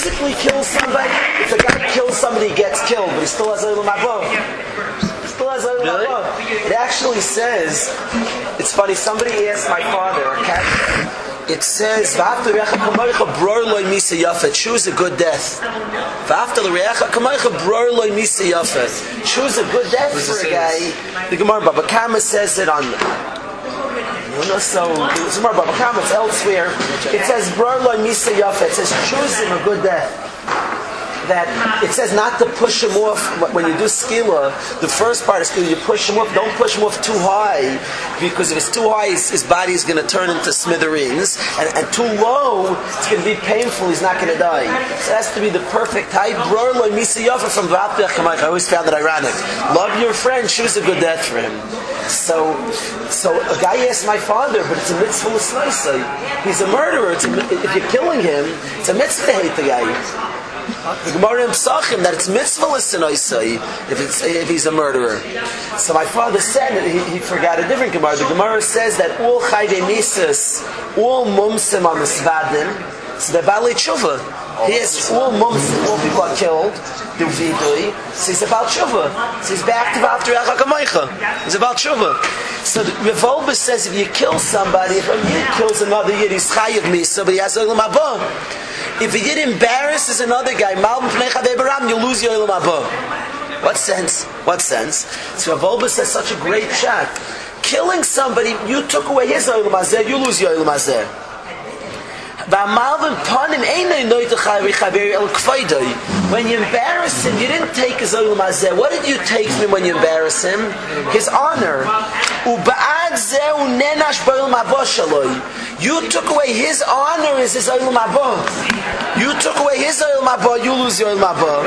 physically kills somebody, if a guy kills somebody, he gets killed, but he still has Olam Haba. Still has Olam Really? It actually says, it's funny, somebody asked my father, okay? It says, "V'after recha kamoicha bror loy misa yafet." Choose a good death. V'after recha kamoicha bror loy misa yafet. Choose a good death for a guy. The Gemara Baba Kama says it on. So the Gemara Baba Kama it's elsewhere. It says bror loy misa yafet. It says choose him a good death that it says not to push him off when you do skila. The first part of skila, you push him off. Don't push him off too high because if it's too high, his, his body is going to turn into smithereens, and, and too low, it's going to be painful. He's not going to die. So it has to be the perfect height. From I always found it ironic. Love your friend, choose a good death for him. So, so a guy asked my father, but it's a mitzvah. He's a murderer. A, if you're killing him, it's a mitzvah to hate the guy. The Gemara in Psachim that it's mitzvah l'sinaisai if it's if he's a murderer. So my father said that he, he forgot a different Gemara. The Gemara says that all chayde mises, all mumsim are misvadim. So the Bali Tshuva. He has all mumsim, all people are killed. Do vidui. So he's about Tshuva. So he's back to after Achakamaycha. He's about Tshuva. So the Revolver says if you kill somebody, if a kills another yid, he's chayiv misa, but he has olam haba. If he did embarrasses another guy, Malbim Pnei Chadei Baram, you lose your Olam Haba. What sense? What sense? So Rav says such a great shot. Killing somebody, you took away his Olam Hazeh, you lose your Olam Hazeh. V'amalvim panim einay noitachai v'chaveri el kfaidoi. When you embarrass him, you didn't take his olam hazeh. What did you take from him when you embarrass him? His honor. U'ba'ad zeu nenash haba shaloi. You took away his honor is his olam haba. You took away his olam haba, you lose your olam haba.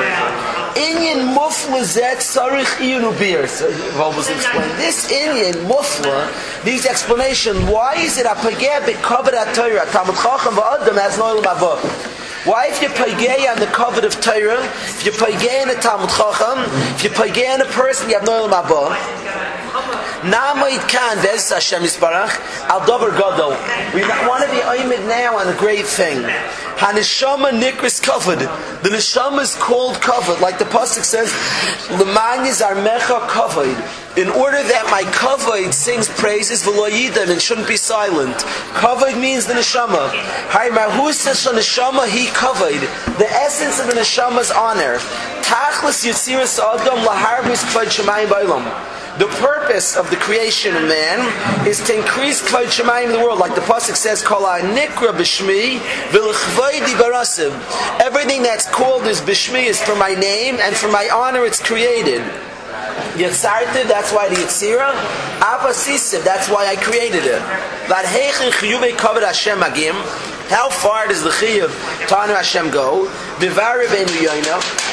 Inyan mufla zet sarich iyun ubir. So Rav was explaining. This Inyan mufla needs explanation. Why is it a pageh bekovet ha-Torah? Talmud Chacham v'adam has no olam haba. Why if you pagay on the covet of Torah, if you pagay in a Talmud Chacham, if you pagay in a person, you have no olam haba. Namoid kan ves Hashem Yisbarach al dover gadol. We want to be oimid now on a great thing. Haneshama nikris covered. The neshama is called covered, like the pasuk says, "Leman are mecha covered." In order that my kavod sings praises v'loyidim and shouldn't be silent. Kavod means the neshama. Haimar who says the neshama he kavod. The essence of the neshama's honor. Tachlis yitziras adam laharbis kvod shemayim bailam. The purpose of the creation of man is to increase Kvod Shemayim in the world. Like the Pasuk says, Kol nikra b'shmi v'lechvoidi barasiv. Everything that's called is b'shmi is for my name and for my honor it's created. Yitzartiv, that's why the Yitzira. Abba Sisiv, that's why I created it. Vad heichin chiyuve kavod Hashem agim. How far does the chiyuv Tanu Hashem go? Vivar Rabbeinu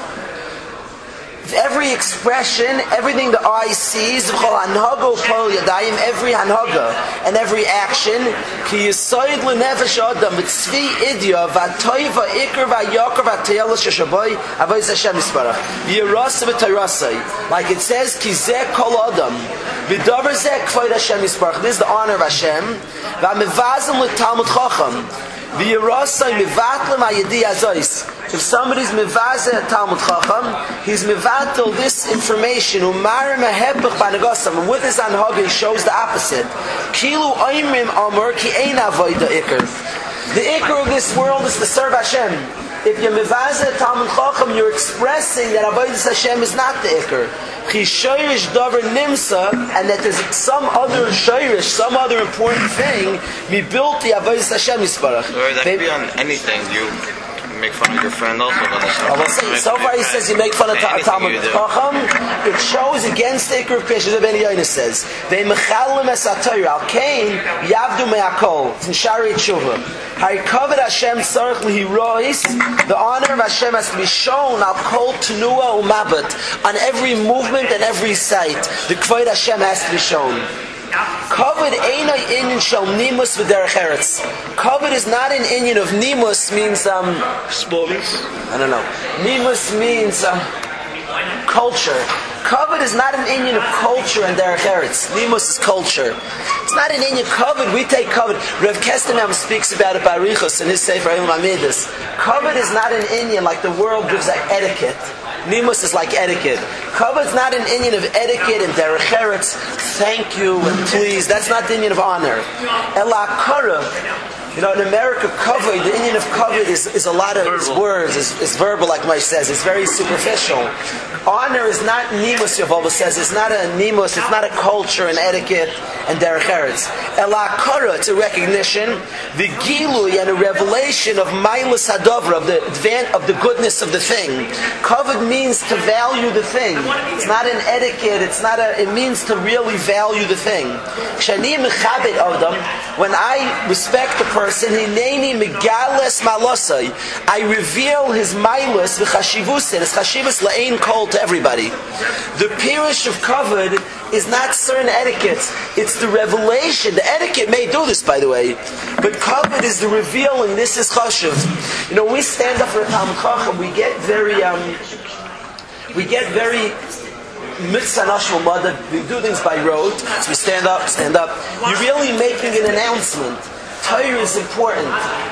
every expression, everything the eye sees, every hanhaga and every action, like it says this is the honor of Hashem v'amevazim l'talmud chacham v'yirasa mivatlim ha'yedi azois if somebody's mevazeh a Talmud Chacham, he's mevatel this information. Umar mehepach banagosam. With his anhag, he shows the opposite. Kilu oimrim amur ki ein avoida ikr. The ikr of this world is to serve Hashem. If you're mevazeh Talmud Chacham, you're expressing that avodas Hashem is not the ikr. Chishayrish davar nimsa, and that there's some other shayrish, some other important thing, the avodas Hashem yisparach. Or that could be on anything. You make fun of your friend also. I will say, so far he says you make fun of Ta- Talmud Chacham. It shows against the Iker of Krish, as Ben Yonis says. They mechalim es atayr al kain yavdu me'akol. It's in Shari Tshuva. Harikavod Hashem tzarech lihirois. The honor of Hashem has to be shown al kol tenua umabat on every movement and every sight. The kvod Hashem has to be shown. Ain't a inyan shel nimus v'derech eretz. Covered is not an inyan of nimus means um Smoothies. I don't know. Nimus means um, culture. Covered is not an inyan of culture and derech eretz. Nimus is culture. It's not an inyan covered. We take covered. Rev Kestenham speaks about it by Richos in his Sefer Ilum Amidus. Covered is not an inyan like the world gives like etiquette. Nimus is like etiquette. Is not an inyan of etiquette and derech. Thank you and please. That's not the inyan of honor. Ela kara. You know, in America, covered, the inyan of covered is, is a lot of words, is, is verbal, like Mike says. It's very superficial. Honor is not nimus, Yehovah says. It's not a nimus, it's not a culture and etiquette and derech eretz. Elakara, it's a recognition, the gilui and a revelation of milas hadovra, of the advan- of the goodness of the thing. Covered means to value the thing. It's not an etiquette, it's not a, it means to really value the thing. Shani mechabit adam, when I respect the person, hineni megales malosai, I reveal his milas v'chashivus, his chashivus kol to everybody. The pirish of covered is not certain etiquette, It's the revelation. The etiquette may do this, by the way, but covered is the revealing. This is chashuv. You know, we stand up for a Talmud Chacham, we get very, um, we get very mitzanashul mother. We do things by rote. So we stand up, stand up. You're really making an announcement. Torah is important.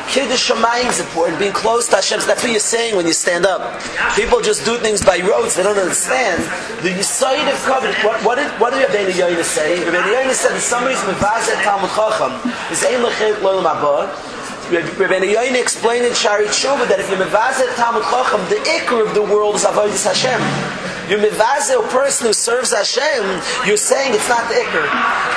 Kiddush Shamayim is important. Being close to Hashem. That's what you're saying when you stand up. People just do things by roads. They don't understand. The Yisoid of covenant. What, what did what did Rabbeinu Yoina say? Rabbeinu Yoina said that somebody's mevazet Talmud Chacham is ein lechet lo mabod. Rabbeinu Yoina explained in Shari Tshuva that if you're mevazet Talmud Chacham, the ikr of the world is avodas Hashem. You're mevazeh a person who serves Hashem, you're saying it's not the ikr.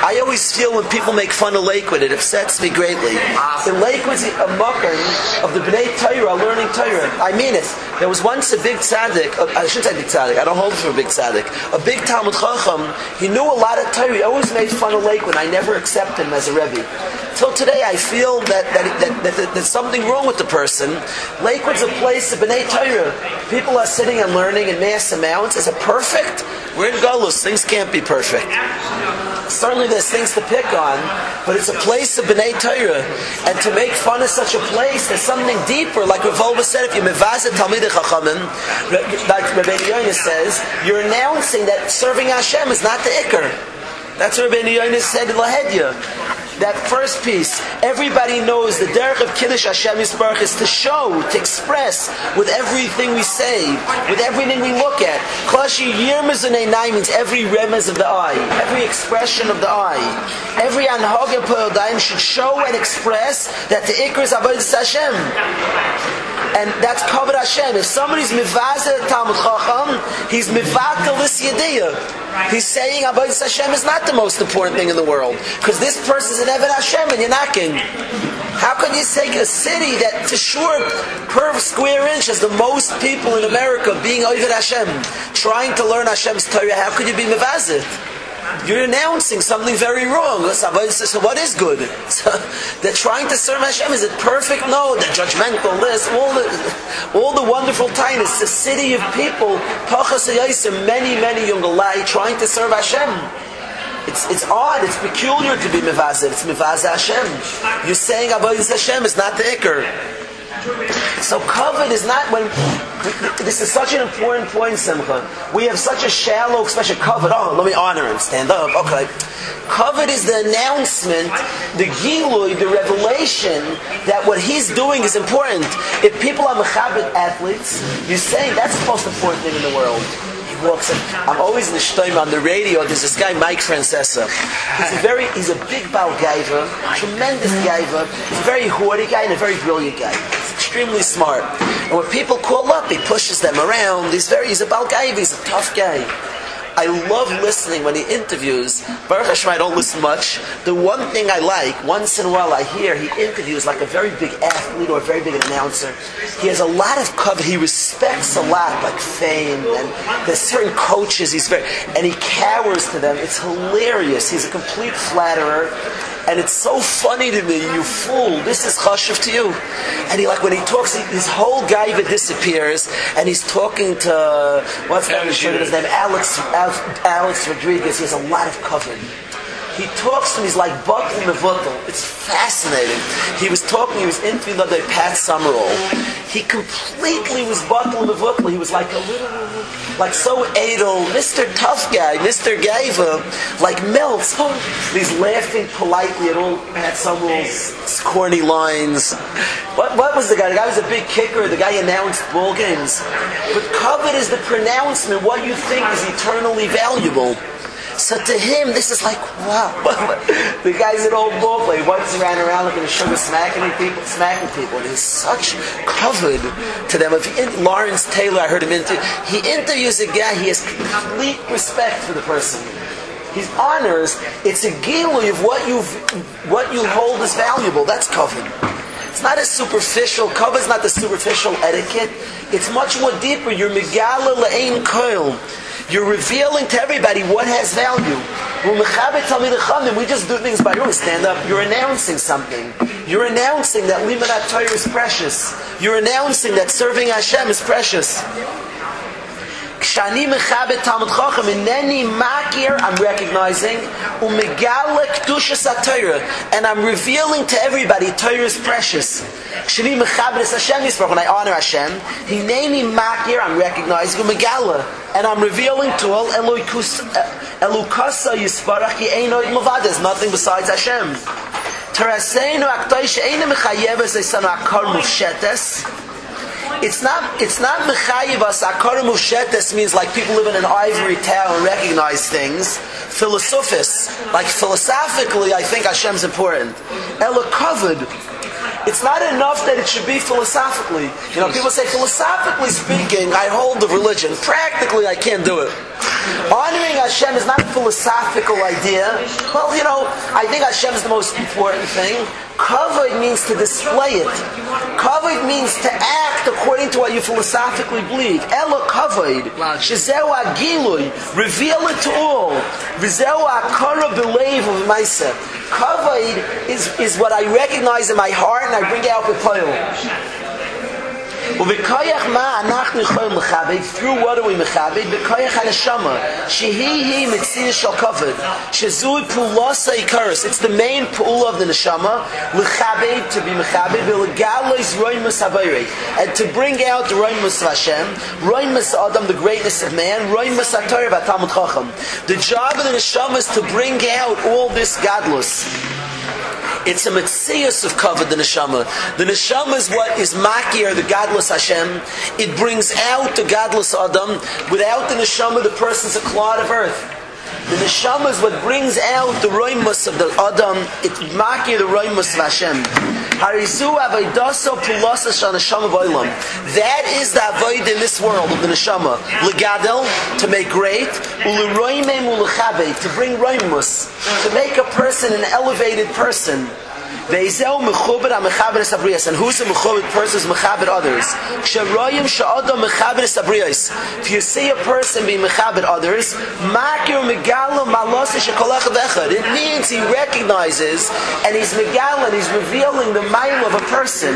I always feel when people make fun of Lakewood, it upsets me greatly. In Lakewood's a mucker of the Bnei Torah learning Torah. I mean it. There was once a big tzaddik, uh, I shouldn't say big tzaddik, I don't hold for a big tzaddik, a big Talmud Chacham, he knew a lot of Torah, he always made fun of Lakewood, I never accepted him as a Rebbe. Till today I feel that, that, that, that, that there's something wrong with the person. Lakewood's a place of Bnei Torah. People are sitting and learning in mass amounts. Is it perfect? We're in Galus, things can't be perfect. Certainly there's things to pick on, but it's a place of B'nai Torah. And to make fun of such a place, there's something deeper. Like Rav said, if you mevazet Talmidei Chachamim, like Rabbeinu Yoina says, you're announcing that serving Hashem is not the Iker. That's what Rabbeinu Yoina said in Lahedya. That first piece, everybody knows the derech of Kiddush Hashem Yisbarach is to show, to express with everything we say, with everything we look at. Klashi Yirmazunei Nai means every remez of the eye, every expression of the eye. Every Anhoga Poyodaim should show and express that the Iker is Avodah Hashem. And that's covered Hashem. If somebody's mivazeh Talmud Chacham, he's mivatel this yediyah. He's saying Avodah Hashem is not the most important thing in the world. Because this person's an Eved Hashem and you're knocking. How can you take a city that, to sure, per square inch has the most people in America being Eved Hashem, trying to learn Hashem's Torah? How could you be mivazeh? You're announcing something very wrong. So what is good? So they're trying to serve Hashem. Is it perfect? No. The judgmental list, all the, all the wonderful tinies, the city of people, many, many young alai trying to serve Hashem. It's, it's odd, it's peculiar to be mevazeh. It's mevazeh Hashem. You're saying Avodah Hashem is not the ikr. So covered is not when this is such an important point, Simcha. We have such a shallow expression. Covered. Oh, let me honor him. Stand up. Okay. Covered is the announcement, the gilui, the revelation that what he's doing is important. If people are mechabit athletes, you're saying that's the most important thing in the world I'm always in the shtoim on the radio. There's this guy, Mike Francesa. He's a very, he's a big Baal Gaiva, tremendous Gaiva. He's a very haughty guy and a very brilliant guy. He's extremely smart. And when people call up, he pushes them around. He's very, he's a Baal Gaiva. He's a tough guy. I love listening when he interviews. Baruch Hashem, I don't listen much. The one thing I like, once in a while I hear, he interviews like a very big athlete or a very big announcer. He has a lot of cover. He respects a lot, like fame, and there's certain coaches. He's very, and he cowers to them. It's hilarious. He's a complete flatterer. And it's so funny to me, you fool, this is chashuv to you. And he like, when he talks, he, his whole gaiva disappears, and he's talking to, what's that his name, Alex, Alex, Alex Rodriguez, he has a lot of cover. He talks to me, he's like Butl Mevutl. It's fascinating. He was talking, he was interviewing the other day, Pat Summerall. He completely was Butl Mevutl. He was like a little, like so adel, Mr. Tough Guy, Mr. Gaiva, like melts. He's laughing politely at all Pat Summerall's corny lines. What, what was the guy? The guy was a big kicker. The guy announced ball games. But covered is the pronouncement. What you think is eternally valuable. So to him, this is like, wow. the guy's an old ball player. Once he ran around looking at sugar smacking people, smacking people. And he's such covered to them. If he, Lawrence Taylor, I heard him interview, he interviews a guy, he has complete respect for the person. He honors, it's a gilui of what you what you hold as valuable. That's covered. It's not a superficial, cover is not the superficial etiquette. It's much more deeper. You're megala la'ain koil. You're revealing to everybody what has value. We just do things by rule. Stand up. You're announcing something. You're announcing that Limanat Torah is precious. You're announcing that serving Hashem is precious. כשאני מכבד תלמוד חוכם, אינני מכיר, I'm recognizing, ומגלה קדושס התוירה, and I'm revealing to everybody, Torah is precious. כשאני מכבד את השם יסברך, when I honor Hashem, הנני מכיר, I'm recognizing, ומגלה, and I'm revealing to all eh, Elukasa Yisparach Ye'enoid Mavad. There's nothing besides Hashem. Teraseinu Aktoish Einu Mechayev Ezeisanu Akar mushetes. It's not, it's not Mechayev As Akar mushetes. means like people live in an ivory tower and recognize things. Philosophis. Like philosophically, I think Hashem's important. Elukovid. It's not enough that it should be philosophically. You know, people say philosophically speaking, I hold the religion. Practically, I can't do it. Honoring Hashem is not a philosophical idea. Well, you know, I think Hashem is the most important thing. Kavod means to display it. Kavod means to act according to what you philosophically believe. Elo kavod. Shezeu agilui. Reveal it to all. Rizeu akara believe of Maisa. Kavod is, is what I recognize in my heart and I bring out with pile. ובכויח מה אנחנו יכולים לכבד, through what are we מכבד? בכויח הנשמה, שהיא היא מציר של כבד, שזוהי פעולוס העיקרס, it's the main פעולה of the נשמה, לכבד, to be מכבד, ולגלויס רוימוס הווירי, and to bring out the רוימוס of Hashem, רוימוס Adam, the greatness of man, רוימוס התורה והתלמוד חכם. The job of the neshama is to bring out all this godless. It's a mitzias of covered the neshama. The neshama is what is makir, the godless Hashem. It brings out the godless Adam. Without the neshama, the person's a clod of earth. The neshama is what brings out the roimus of the Adam. It makir the roimus of Hashem. Harizu avaidaso pulasa shanashama v'olam. That is the avoid in this world of the neshama. Legadel, to make great. Uleroimem ulechabe, to bring roimus. To make a person an elevated person. Ve'ezeu mechubed ha-mechaber es And who's the mechubed person who's mechaber others? Ksheroyim she'odom mechaber es If you see a person being mechaber others, makir megalo malose shekolach vechad. It means he recognizes and he's megalo and he's revealing the mile of a person.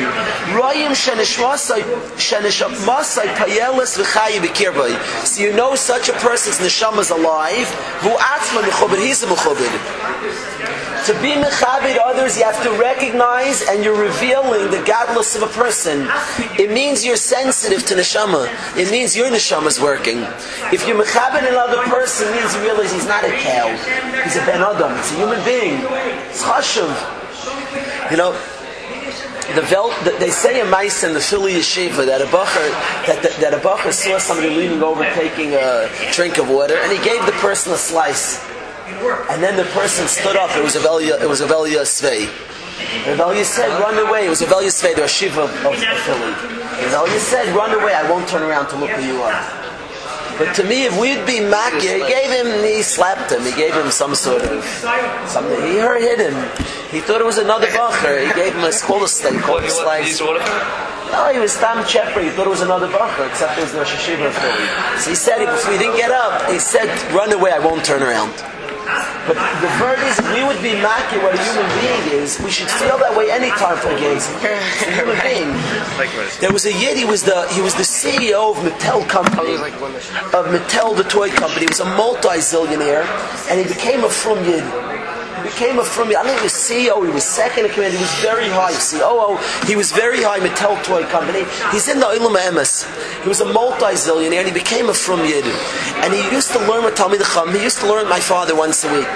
Royim shenishmasai shenishmasai payelis v'chayi b'kirbay. So you know such a person's neshama is alive. Who atzma mechubed, he's a mechubed. To be mechabit others, you have to recognize and you're revealing the godless of a person. It means you're sensitive to neshama. It means your neshama is working. If you're mechabit another person, means you realize he's not a cow. He's a ben adam. It's a human being. It's chashuv. You know, the vel, they say a Mice in the Philly Yeshiva that a bacher that, that, that a bacher saw somebody leaning over taking a drink of water and he gave the person a slice. And then the person stood up. It was a Velia, it was a Velia Svei. Velia said, run away. It was a Velia Svei, the Shiva of, of Philly. Velia said, run away. I won't turn around to look who you are. But to me, if we'd be Makir, he gave him, he slapped him, he gave him some sort of, something. He hit him. He thought it was another bacher. He gave him a scholar steak, called a slice. No, he was Tam Chepper. He thought it was another bacher, except it was the Rosh Hashiva. So he said, if we didn't get up, he said, run away, I won't turn around. But the word is, we would be maki what a human being is, we should feel that way any time for a gaze. a human being. There was a yid, he was the, he was the CEO of Mattel Company, of Mattel, the toy company. He was a multi-zillionaire, and he became a from yid. Became a from I think he was CEO, he was second in command, he was very high, COO, he was very high Mattel toy company. He's in the Olam Emes. He was a multi-zillionaire and he became a from Yid. And he used to learn with Talmid Chum, he used to learn with my father once a week.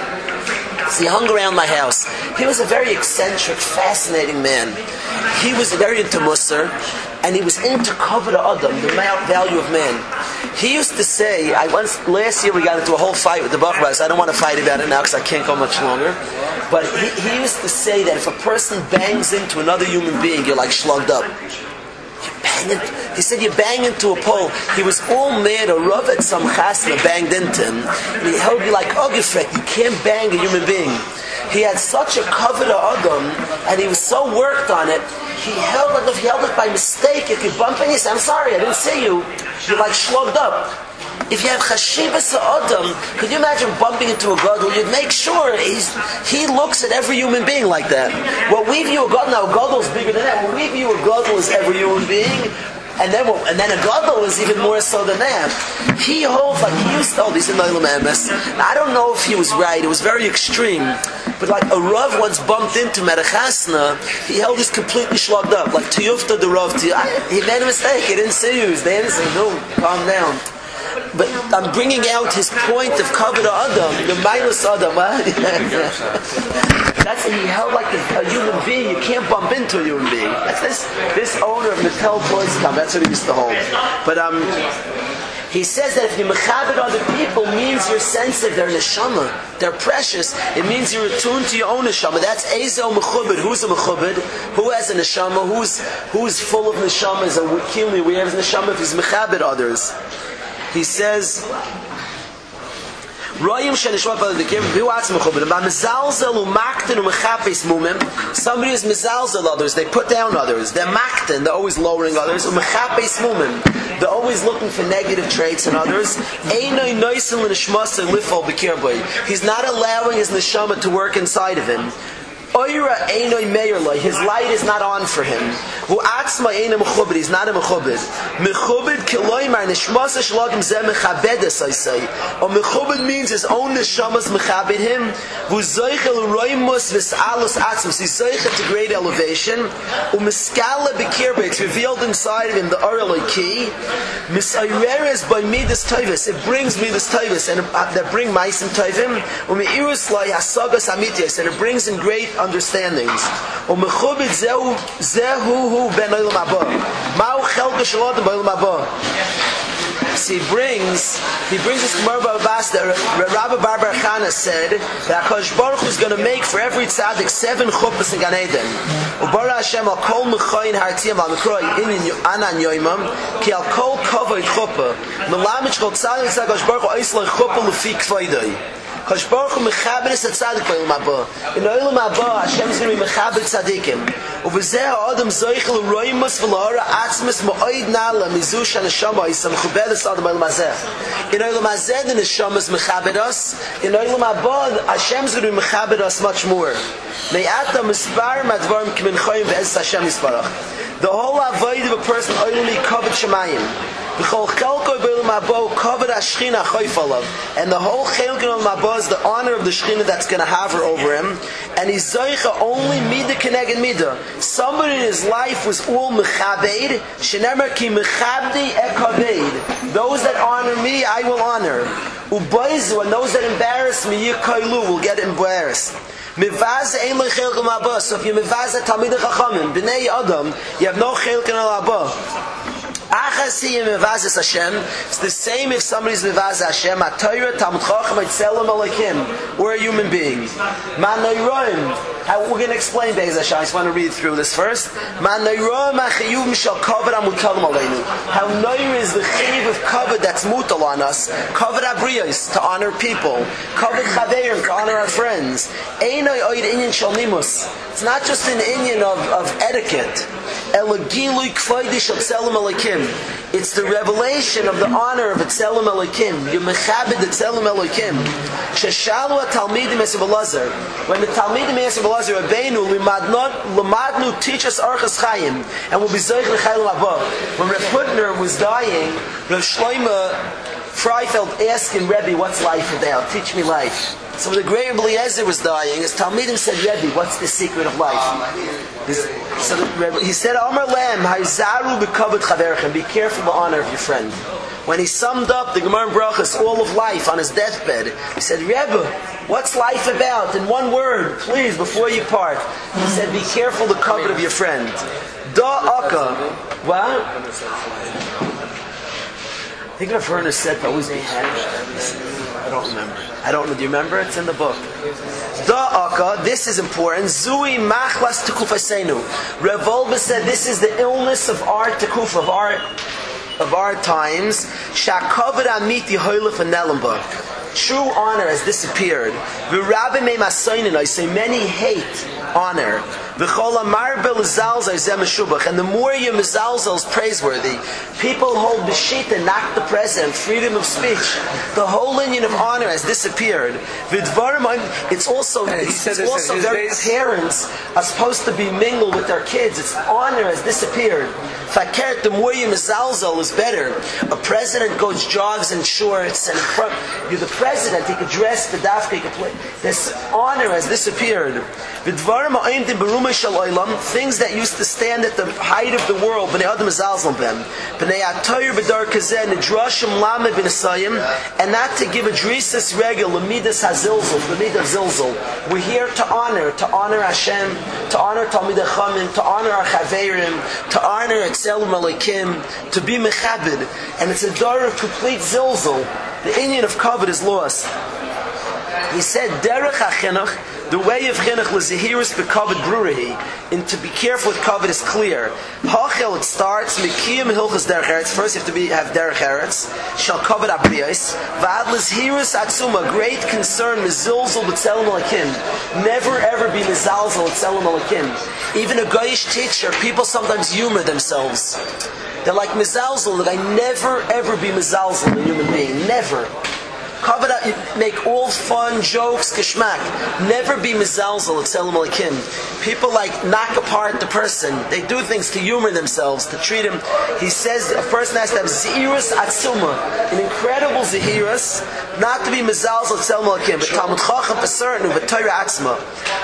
So he hung around my house. He was a very eccentric, fascinating man. He was very into Musar, and he was into cover Adam, the value of man. He used to say, I once last year we got into a whole fight with the Bachras. I don't want to fight about it now because I can't go much longer. But he, he used to say that if a person bangs into another human being, you're like slugged up. He said you bang into a pole. He was all mad or rough at some chasna banged into him. And he held you like oh, Ogifrek. You can't bang a human being. He had such a cover to Adam, and he was so worked on it, he held it, if he held it by mistake, if you bump you say, I'm sorry, I didn't see you, you're like slugged up. If you have chashivas Adam, could you imagine bumping into a gadol? You'd make sure he's, he looks at every human being like that. What we view a gadol now, a gadol is bigger than that. What we view a gadol as every human being, and then and then a gadol is even more so than that. He holds like he used to hold. He's in Olam Emes. I don't know if he was right. It was very extreme. But like a Rav once bumped into Merachasna, he held his completely slugged up. Like Tiyufta the Rav, he made a mistake. He didn't see you. He's dancing. No, calm down. But I'm bringing out his point of cover to Adam, the minus Adam. That's he held like a, human being. You can't bump into a human being. That's this this owner of Mattel Toys come. That's what he used to hold. But um, he says that if you mechabit other people means you're sensitive. They're neshama. They're precious. It means you're attuned to your own neshama. That's ezo mechubed. Who's a mechubed? Who has a neshama? Who's who's full of neshama? Is a kili. We have neshama if he's mechabit others. He says. Royim umechapis mumim. Somebody is mezalzel others. They put down others. They're makten. They're always lowering others. Umechapis mumim. They're always looking for negative traits in others. He's not allowing his neshama to work inside of him. His light is not on for him. Hu atzma eina mechubed. He's not a mechubed. Mechubed kiloi mar nishmasa shlogim zeh mechabedes, I say. Or mechubed means his own neshamas mechabed him. Hu zoichel roimus v's'alus atzmus. He's zoichel to great elevation. U miskala bekirbe. It's revealed inside of him the oreloi key. Misayreres by midas toivis. It brings midas toivis. And uh, that bring maisim toivim. U meirus lai hasagas amityas. And it brings in great understandings. O mechubit zehu zehu ben olam haba. Ma'u chelka shel adam b'olam haba. So he brings, he brings this Gemara Babas that Rabbi Barbar Chana said that Kosh Baruch is going to make for every tzaddik seven chuppahs in Gan Eden. Ubara Hashem al kol mechoyin hartiyam al mekroi in anan yoimam ki al kol kovod chuppah melamich chol tzaddik Baruch oisla chuppah lefi kvoidoi. Kosh Baruch Hu mechaber is a by Olam Haba. In Olam Haba, Hashem is to be mechaber tzaddikim. ובזה האדם זויכל רוימוס ולאורה עצמס מועיד נעלה מזו שהנשמה היא סמכובד את האדם בעולם הזה. In Olam Hazeh, the neshama is mechabed us. In Olam Haba, Hashem is to be mechabed us much more. Me'ata mispar madvarim k'min choyim ve'ez Hashem yisparach. The whole avoid of a person only covered shemayim. And the whole chelko b'olam habo is the honor of the Shechina that's going to hover over him. And he's zoicha only mida keneged mida. Somebody in his life was all mechabed. Shenemer ki mechabdi ekaved. Those that honor me, I will honor. Ubayzu, and those that embarrass me, yikailu, will get embarrassed. Mivaz ein lo chelko mabah. So if you mivaz a talmid chachamim, b'nei adam, you have no chelko mabah. Achasiyim mevazes Hashem. It's the same if somebody's mevazes Hashem. Atayra tamud chacham etzelam alakim. We're a human being. Manoyroim. We're going to explain Be'ez Hashem. I just want to read through this first. How noir is the chiv of kavod that's mutal on us. Kavod abriyos, to honor people. Kavod chaverim, to honor our friends. It's not just an inyan of, of etiquette. It's the revelation of the honor of Etzelim Elokim. You mechabed Esav Elazar. When the talmidim Esav Elazar, Rabbeinu, limadnu teach us Archas Chayim, and we'll be Zoich L'chayim Abba. When Reb Putner was dying, Rav Shloima Freifeld asking Rebbe, what's life about? Teach me life. So when the great Eliezer was dying, his Talmidim said, Rebbe, what's the secret of life? His, so the, he said, Amar Lem, Haizaru bekavod chaverchem, be careful the honor of your friend. When he summed up the Gemara Brachas, all of life on his deathbed, he said, Rebbe, what's life about? In one word, please, before you part. He said, be careful the covet of your friend. Da Akka. What? I think Rav Hutner said, was he had I don't remember. I don't know. Do you remember? It's in the book. Da Akka, this is important. Zui machlas tekufasenu. Revolva said this is the illness of our tekuf, of our of our times. Shakavad amiti hoylef and True honor has disappeared. I say many hate honor. And the more your mezalzel is praiseworthy, people hold b'shita, not the president, freedom of speech. The whole union of honor has disappeared. It's also, it's, it's also their parents are supposed to be mingled with their kids. Its honor has disappeared. Fakert, the more your mezalzel is better. A president goes jogs and shorts, and you're the president. He could dress the dafka. He could play. This honor has disappeared. Things that used to stand at the height of the world, b'nei adam zalzal ben, b'nei atoyer b'dar kazeh, nedrashim lamed b'nesayim, and not to give a drisas regel, lemidas hazilzul, lemid zilzul. We're here to honor, to honor Hashem, to honor Talmid Chachamim, to honor our chaverim, to honor Excel Malikim, to be mechabed, and it's a door of complete zilzul. The Indian of covet is lost. He said, Derech HaChinuch, the way of chinuch lezehiris bekavod brewery, and to be careful with kavod is clear. Hachel it starts mikiyim hilchas derech eretz. First, you have to be have derech eretz. Shall kavod abriyos. Vad lezehiris atzuma. Great concern mizulzul b'tzelim alakim. Never ever be mizalzul b'tzelim alakim. Even a goyish teacher, people sometimes humor themselves. They're like mizalzul. That I never ever be mizalzul a human being. Never. Cover that, make all fun jokes, kishmak. Never be mizalzel, tzelim alikim. People like knock apart the person. They do things to humor themselves, to treat him. He says a person has to have zirus atzuma, an incredible zirus, not to be mizalzel, tzelim alikim, but Talmud Chacham certain, but Torah atzma.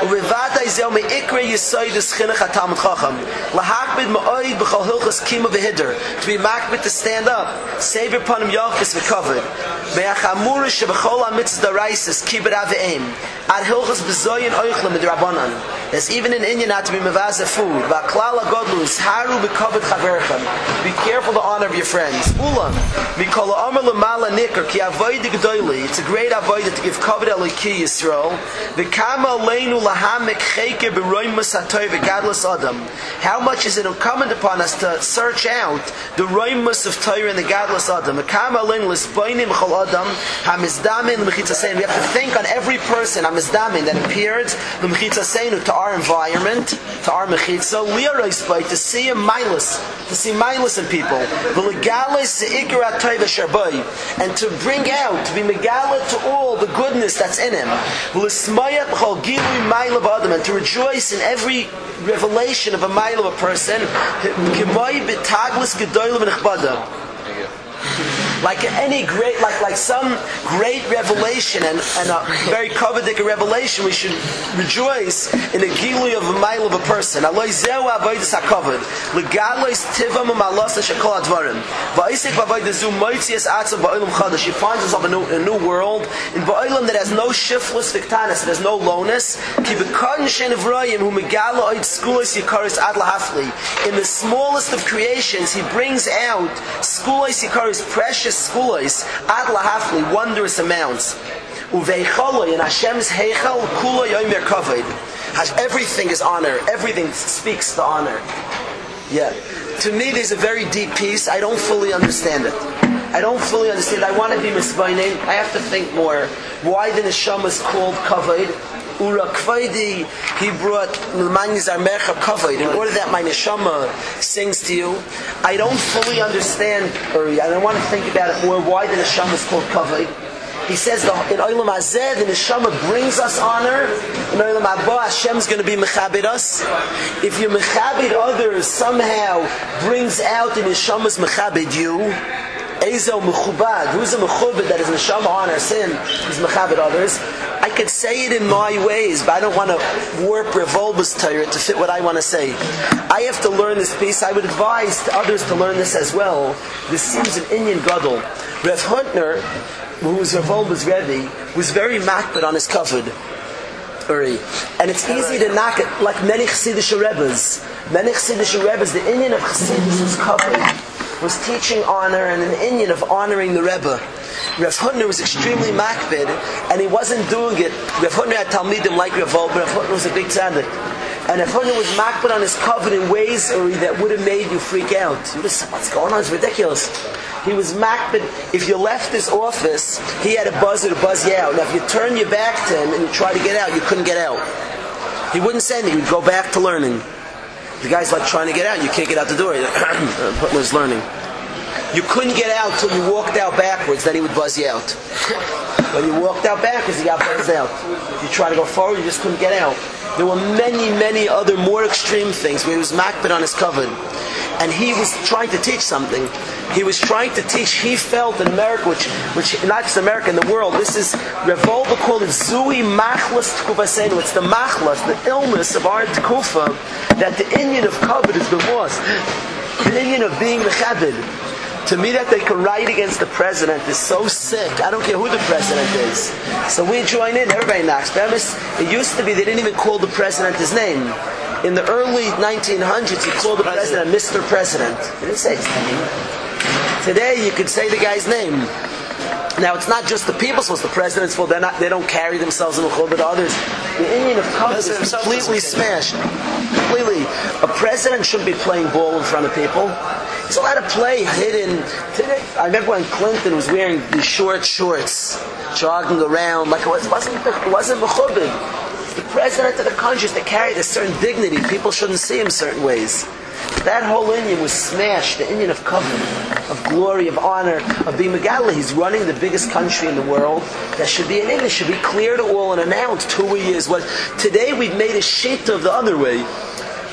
Uvivata izel me ikre yisoidus chinuch ha-Talmud Chacham. Lahakbid ma'oid b'chol hilchas kima v'hidr. To be makbid to stand up. Save upon him yachis v'covered. Be'achamur shebchol ha-mitzvah da-raises, kibar ha-ve-eim, ar-hilchus b'zoyin oichlam ed-rabonan, there's even in India not to be mevaza food. V'aklal ha-godlus haru b'kovet chaverchem be careful the honor of your friends. Ulam mikol ha-omer l'mala nikr ki avoid g'doili it's a great avoid to give kovet eliki Yisrael. V'kama leinu lahamek cheke b'roimus ha-toy v'gadlus adam. How much is it incumbent upon us to search out the roimus of Torah and the gadlus adam? V'kama leinu l'sboinim chol adam Hamizdamin l'mechitzaseinu. We have to think on every person, Hamizdamin, that appeared l'mechitzaseinu to our environment, to our mechitza, liaroisbai, to see a milus, to see milus in people. And to bring out, to be megala to all the goodness that's in him. And to rejoice in every revelation of a mile of a person. Like any great, like like some great revelation and, and a very coveted revelation, we should rejoice in the gilui of a mile of a person. Aloi zeu avoidus hakavod. Legalois tivam umalos shekol advarim. Va'isik v'avoid zu moitzias atzav ba'olam chadash. He finds himself in a new, world, in ba'olam that has no shiftless victanis, that has no lowness. Ki b'kon shen evrayim hu megalo oid skulis yikaris ad lahafli. In the smallest of creations, he brings out skulis yikaris precious precious skulois ad lahafli wondrous amounts. Uveicholo in Hashem's heichal kula yomer kavod. Everything is honor. Everything speaks the honor. Yeah. To me there's a very deep piece I don't fully understand it I don't fully understand I want to be misbaining I have to think more why the neshama is called kavod Ura Kvaidi, he brought Milmani Zarmecha Kavod, in order that my neshama sings to you. I don't fully understand, or I don't want to think about it more, why the neshama is called Kavod. He says the, in Olam Hazeh, the neshama brings us honor. In Olam Haba, Hashem's going to be mechabit us. If you mechabit others, somehow brings out the neshama's mechabit you. Ezel mechubad, who's a mechubad that is neshama on our sin, who's mechabed others. I could say it in my ways, but I don't want to warp Revolba's Torah to fit what I want to say. I have to learn this piece. I would advise to others to learn this as well. This seems an inyan gadol. Rev Hutner, who was Revolba's Rebbe, was very makbid on his covered. And it's easy to knock it, like many Chassidish Rebbes. Many Chassidish Rebbes, the inyan of Chassidus was covered was teaching honor and an inyan of honoring the Rebbe. Rav Hutner was extremely makbid, and he wasn't doing it. Rav Hutner had Talmidim like Rav but Rav was a big tzaddik. And Rav Hutner was makbid on his covenant in ways that would have made you freak out. You just, what's going on? It's ridiculous. He was makbid. If you left his office, he had a buzzer to buzz you out. Now, if you turn your back to him and you try to get out, you couldn't get out. He wouldn't send you. He'd go back to learning. The guy's like trying to get out. You can't get out the door. Hutner's learning. You couldn't get out till you walked out backwards. Then he would buzz you out. when you walked out backwards, he got buzzed out. If you try to go forward, you just couldn't get out. There were many, many other more extreme things where he was makbid on his coven. And he was trying to teach something. He was trying to teach, he felt in America, which, which not just America, in the world, this is, Revolva called it Zui Machlas Tkufasenu. It's the Machlas, the illness of our Tkufa, that the inyan of covet is the loss. The inyan of being the Chabad. To me, that they can write against the president is so sick. I don't care who the president is. So we join in. Everybody knocks. It used to be they didn't even call the president his name. In the early 1900s, you called the president Mr. President. They didn't say his name. Today, you could say the guy's name. Now, it's not just the people's fault, the president's fault. They're not, they don't carry themselves in the but others. The inyan of is completely smashed. Completely. A president shouldn't be playing ball in front of people. He's allowed to play hidden. I remember when Clinton was wearing these short shorts, jogging around like it wasn't it wasn't mechubed. The president of the country is to carry a certain dignity. People shouldn't see him certain ways. That whole inyan was smashed. The inyan of covenant, of glory, of honor, of being Megala. He's running the biggest country in the world. That should be an inyan. should be clear to all and announced who he is. What today we've made a sheet of the other way.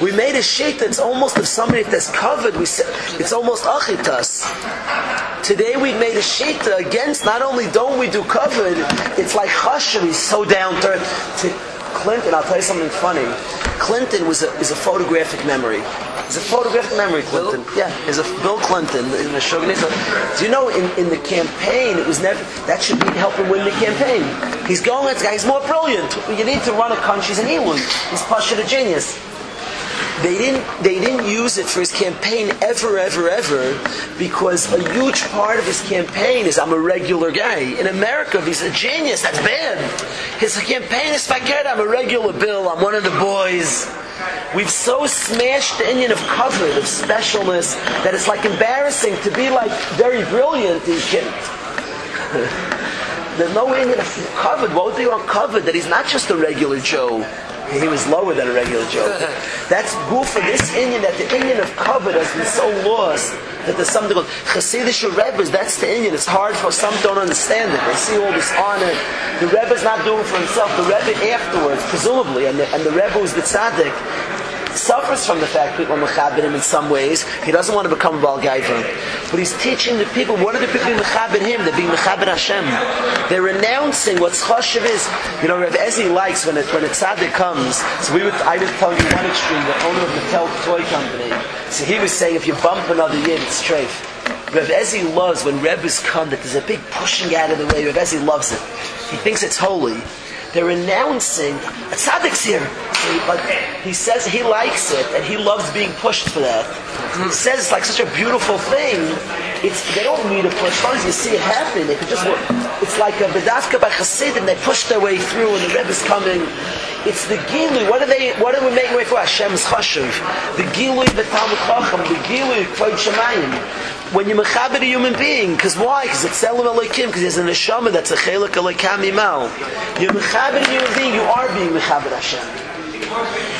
We made a sheet that's almost of somebody that's covered. We said it's almost achitas. Today we've made a sheet against. Not only don't we do covered, it's like chashav. He's so down to Clinton. I'll tell you something funny. Clinton was a, is a photographic memory. It's a photographic memory, Clinton. Bill? Yeah, is a Bill Clinton in the Shogunate. Do you know in, in the campaign it was never that should be helping win the campaign. He's going at the guy. He's more brilliant. You need to run a country. He's an Elon. He's Pasha the genius. They didn't, they didn't use it for his campaign ever, ever, ever, because a huge part of his campaign is I'm a regular guy. In America, he's a genius, that's bad. His campaign is forget I'm a regular Bill, I'm one of the boys. We've so smashed the inyan of cover, of specialness, that it's like embarrassing to be like very brilliant. He can. There's no inyan of covered. What would they want covered? That he's not just a regular Joe he was lower than a regular Joe. That's good for this inyan, that the inyan of covered has been so lost that there's something called Hasidic Rebbe's, that's the inyan. It's hard for some don't understand it. They see all this honor. The Rebbe's not doing for himself. The Rebbe afterwards, presumably, and the, and the Rebbe was the tzaddik, suffers from the fact people mechabit him in some ways. He doesn't want to become Baal. But he's teaching the people, what are the people being mechabit him? They're being mechabit Hashem. They're renouncing what choshev is. You know, Rav Ezi likes when, it, when a tzaddik comes, so we would, I was telling you one extreme, the owner of the Mattel toy company. So he was saying, if you bump another yid, it's strafe. Rav Ezi loves when Rebbe's come that there's a big pushing out of the way. Rav Ezi loves it. He thinks it's holy. They're announcing a tzaddik's here. But he says he likes it and he loves being pushed for that. He says it's like such a beautiful thing. It's they don't need a push. As long as you see it happen, they could just. It's like a bedafka by Hasidim. They push their way through, and the Rebbe's coming. It's the gilui. What are they? What are we making way for? Hashem's chashuv. The gilui, the talmud chacham. The gilui, kvod shemayim. When you mechaber a human being, because why? Because it's selim alekim. Because there's a neshama that's a chelik alekam imal. You mechaber a human being. You are being mechaber Hashem.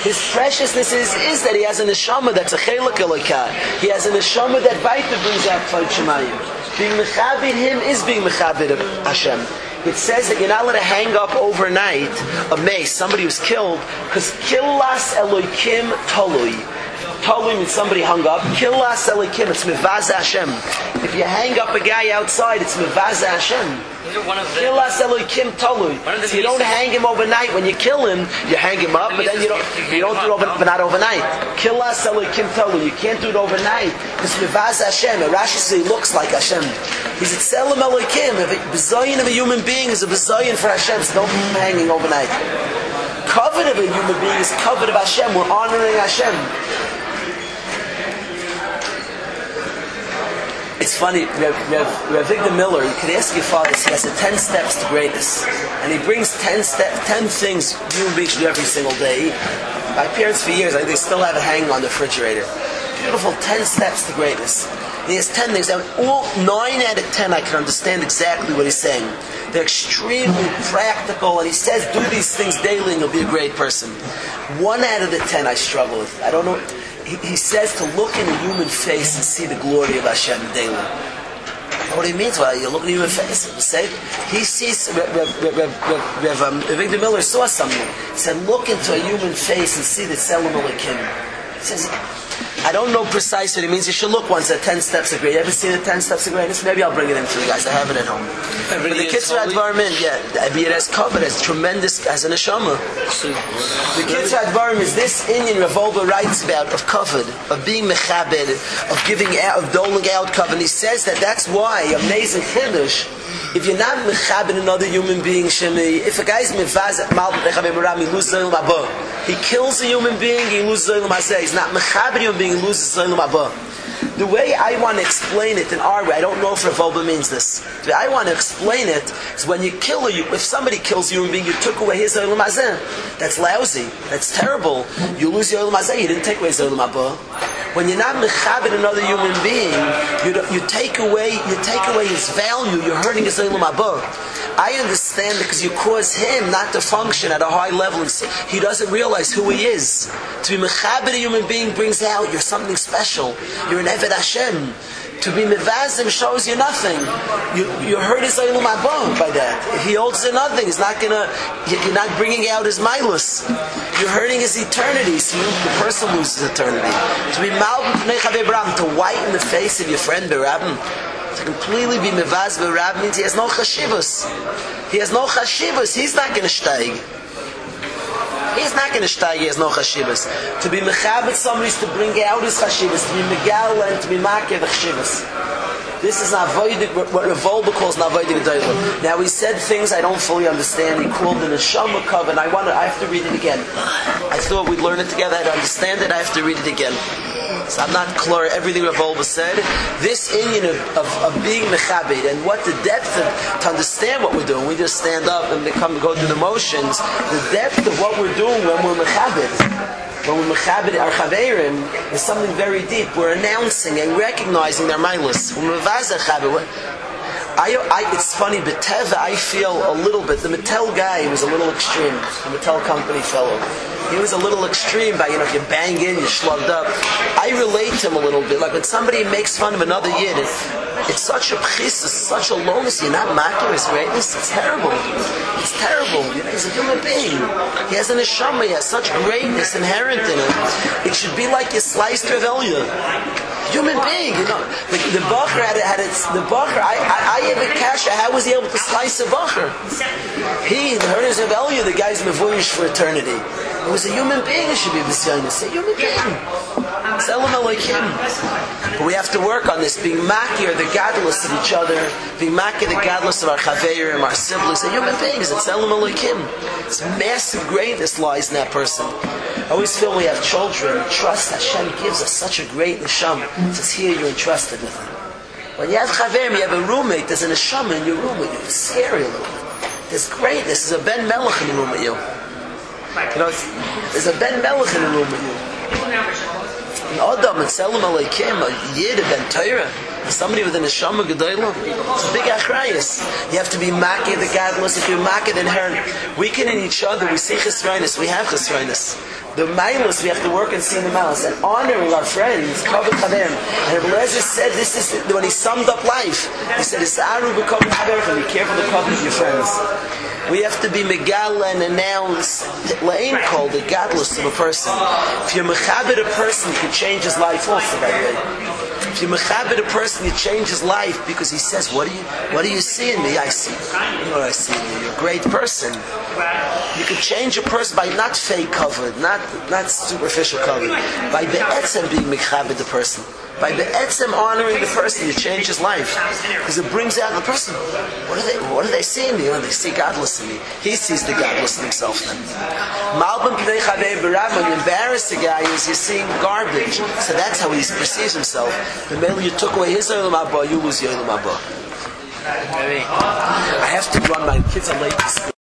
His preciousness is, is that he has a neshama that's a chelik alaka. He has a neshama that baita brings out Kvod Shemayim. Being mechabit him is being mechabit Hashem. It says that you're not allowed to hang up overnight a mace, somebody who's killed, because killas eloikim tolui. Tolu means somebody hung up. Kilas elikim, it's mivaz Hashem. If you hang up a guy outside, it's mivaz Hashem. These are one of the. Kilas elikim tolu. One of the So you don't hang him overnight. When you kill him, you hang him up, but then you don't you don't do it over, but not overnight. Kilas elikim tolu. You can't do it overnight. It's mivaz Hashem. And Rashi says he looks like Hashem. He's a tselem elikim. If a bezayin of a human being is a bezayin for Hashem, so don't hanging overnight. Covet of a human being is covet of Hashem. We're honoring Hashem. It's funny, Rev, Rev Avigdor Miller, you could ask your father, he has a 10 steps to greatness. And he brings 10, step, 10 things human beings do every single day. My parents, for years, they still have it hanging on the refrigerator. Beautiful 10 steps to greatness. And he has 10 things. And all 9 out of 10, I can understand exactly what he's saying. They're extremely practical, and he says, do these things daily and you'll be a great person. One out of the 10 I struggle with. I don't know. he, he says to look in a human face and see the glory of Hashem daily. What he means by you look in a human face, he said, he sees, Rev. Um, Victor Miller saw something, said look into a human face and see the Tzelem Olekim. Says, I don't know precisely what it means. You should look once at 10 Steps of Greatness. You ever seen the 10 Steps of Greatness? Maybe I'll bring it in for you guys. I have it at home. But the Kitzur holy. Advarim, yeah, it has covered as tremendous, as an neshama. The Kitzur Advarim is this Indian Revolver writes about of covered, of being mechabed, of giving out, of doling out covered. And he says that that's why, amazing chiddush, if you're not mechabed another human being, shemi, if a guy's mevaz mal mechabed ram, he loses zayil mabah. He kills a human being, he loses zayil mazeh. He's not mechabed a human being, he loses zayil mabah. The way I want to explain it in our way, I don't know if Rav Wolbe means this. The way I want to explain it is when you kill a, if somebody kills a human being, you took away his Olam. That's lousy. That's terrible. You lose your Olam you didn't take away his Olam Haba. When you're not mechabed another human being, you, you take away you take away his value. You're hurting his Olam. I understand because you cause him not to function at a high level. And he doesn't realize who he is. To be mechabed a human being brings out you're something special. You're an Hashem. To be mevazim shows you nothing. You, you hurt his Olam Haba by that. He holds nothing, he's not gonna. You're not bringing out his milus. You're hurting his eternity. So you, the person loses eternity. To be malbim bram, to whiten the face of your friend berabim, to completely be mevaz berab means he has no chashivas. He has no chashivas. He's not gonna steig. He's not going to steig, he has no chashivas. To be mechabit somebody is to bring out his chashivas, to be megal and to be makir the chashivas. This is not avoiding what Revolba calls not avoiding a Now he said things I don't fully understand. He called it a neshama kav, and I want to. I have to read it again. I thought we'd learn it together. To understand it. I have to read it again. So I'm not clear everything Revolba said. This Indian of, of, of being mechabed and what the depth of to understand what we're doing. We just stand up and become go through the motions. The depth of what we're doing when we're mechabed when we're mechabed our chaverim is something very deep. We're announcing and recognizing their mindless. When we're mevazeh chabed, I, I, it's funny, but Teva, I feel a little bit. The Mattel guy was a little extreme. The Mattel company fellow. He was a little extreme by, you know, if you bang in, you're slugged up. I relate to him a little bit. Like when somebody makes fun of another yid, it's such a pchis, it's such a lowness. You're not mocking his greatness. It's terrible. It's terrible. He's a human being. He has an neshama. He has such greatness inherent in him. It should be like you sliced Revelia human being, you know. The, the Bacher had, had its, the Bacher, I, I, I have a kasha, how was he able to slice a Bacher? He, the Herders of Elia, the guy's mevoyish for eternity. It was a human being who should be Messiah. A human being. Tzelem Elokim. But we have to work on this, being makir, the gadlus of each other, being makir, the gadlus of our chaverim, our siblings, the human beings, it's Tzelem Elokim. It's massive greatness lies in that person. I always feel we have children, trust Hashem gives us such a great neshama. It says here you're entrusted with him. When you have chaverim, you have a roommate, there's a neshama in your room with you. It's scary a little bit. There's greatness, there's a Ben Melech in the room with you. You know, it's- there's a Ben Melech in the room with you. An Adam and Selim Aleikim, a Yid, a Ben somebody with a neshama gedolah. It's a big achrayas. You have to be makir the godless. If you're makir, then her weakening each other. We say chesroinus. We have chesroinus. The milus, we have to work and see the milus. And honoring our friends, kavod chavim. And Rabbi Lezer said this is when he summed up life. He said, "Isaru b'kavod chaverchem." Be careful the kavod of your friends. We have to be megala and announce la'im called the godless of a person. If you're mechabit a person, you can change his life also, by the way. If you mechabit a person, you change his life because he says, what do you, what do you see in me? I see, you know I see you. You're a great person. You can change a person by not fake covered, not, not superficial covered, by the etzem being mechabit the person. By the etzem honoring the person, you change his life. Because it brings out the person. What do they, what do they see in me? Oh, they see gadlus in me. He sees the gadlus in himself then. Malbim pnei chavei when you embarrass a guy, is you're seeing garbage. So that's how he perceives himself. The minute you took away his olam haba, you lose your olam haba. I have to run, my kids are late to school.